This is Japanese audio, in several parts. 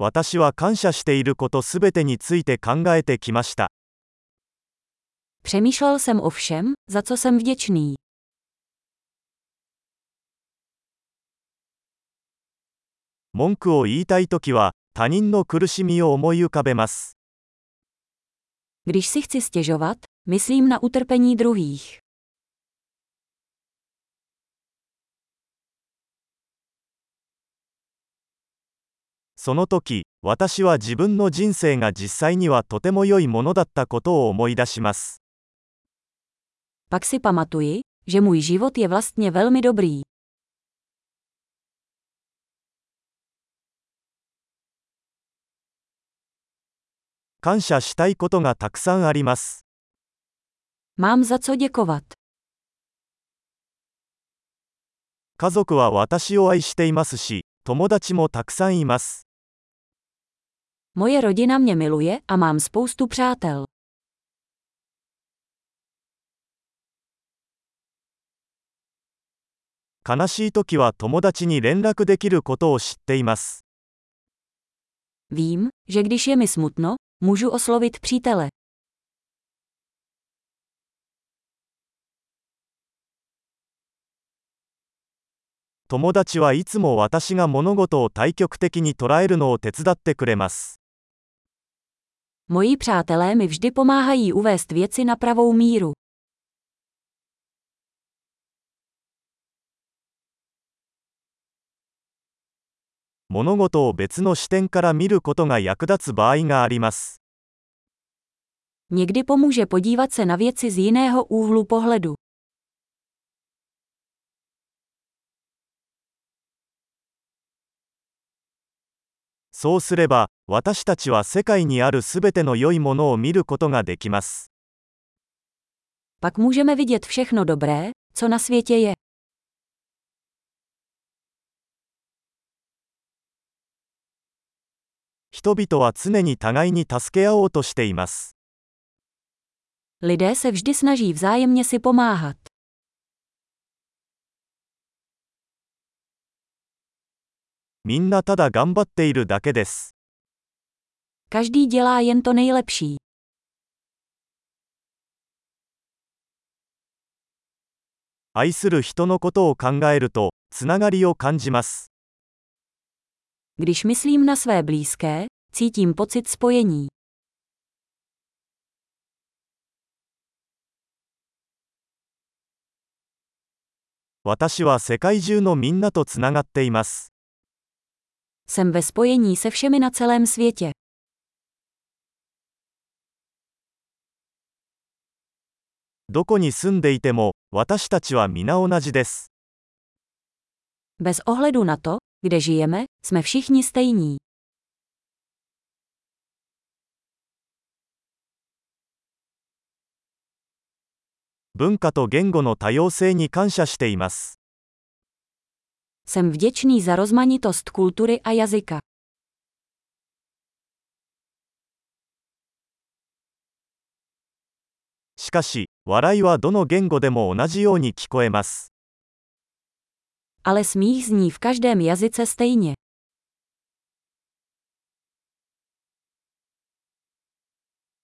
私は感謝していることすべてについて考えてきました。Přemýšlel jsem o všem, za co jsem vděčný. 文句を言いたいときは、他人の苦しみを思い浮かべます。Když si chci stěžovat, myslím na utrpení druhých. その時、私は自分の人生が実際にはとても良いものだったことを思い出します。Pak si pamatuji, že můj život je vlastně velmi dobrý. 感謝したいことがたくさんあります。Mám za co děkovat. 家族は私を愛していますし、友達もたくさんいます。Moje rodina mě miluje a mám spoustu přátel. 悲しい時は友達に連絡できることを知っています。Vím, že když je mi smutno, můžu oslovit přítele. 友達はいつも私が物事を対極的に捉えるのを手伝ってくれます。Moji přátelé mi vždy pomáhají uvést věci na pravou míru. Někdy pomůže podívat se na věci z jiného úhlu pohledu. そうすれば、私たちは世界にあるすべての良いものを見ることができます。Pak můžeme vidět všechno dobré, co na světě je. 人々は常に互いに助け合おうとしています。Lidé se vždy snaží vzájemně si pomáhat. みんなただ頑張っているだけです。Každý dělá jen to nejlepší. 愛する人のことを考えると、つながりを感じます。Když myslím na své blízké, cítím pocit spojení. 私は世界中のみんなとつながっています。Jsem ve spojení se všemi na celém světě. どこに住んでいても、私たちは皆同じです。 Bez ohledu na to, kde žijeme, jsme všichni stejní. 文化と言語の多様性に感謝しています。 Jsem vděčný za rozmanitost kultury a jazyka. しかし、笑いはどの言語でも同じように聞こえます。 Ale smích zní v každém jazyce stejně.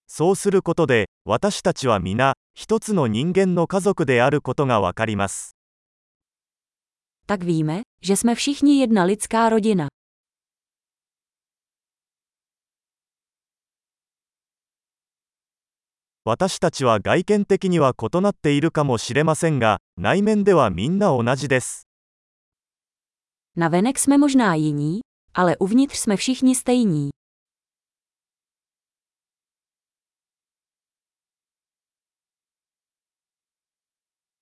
そうすることで、私たちは皆、一つの人間の家族であることがわかります。 tak víme, že jsme všichni jedna lidská rodina. Navenek jsme možná jiní, ale uvnitř jsme všichni stejní.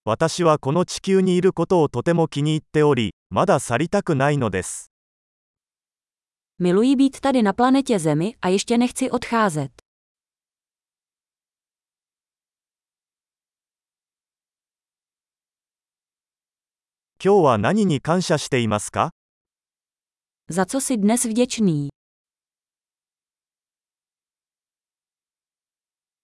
私はこの地球にいることをとても気に入っており、まだ去りたくないのです。Miluji být tady na planetě Zemi a ještě nechci odcházet. 今日は何に感謝していますか Za co si dnes vděčný?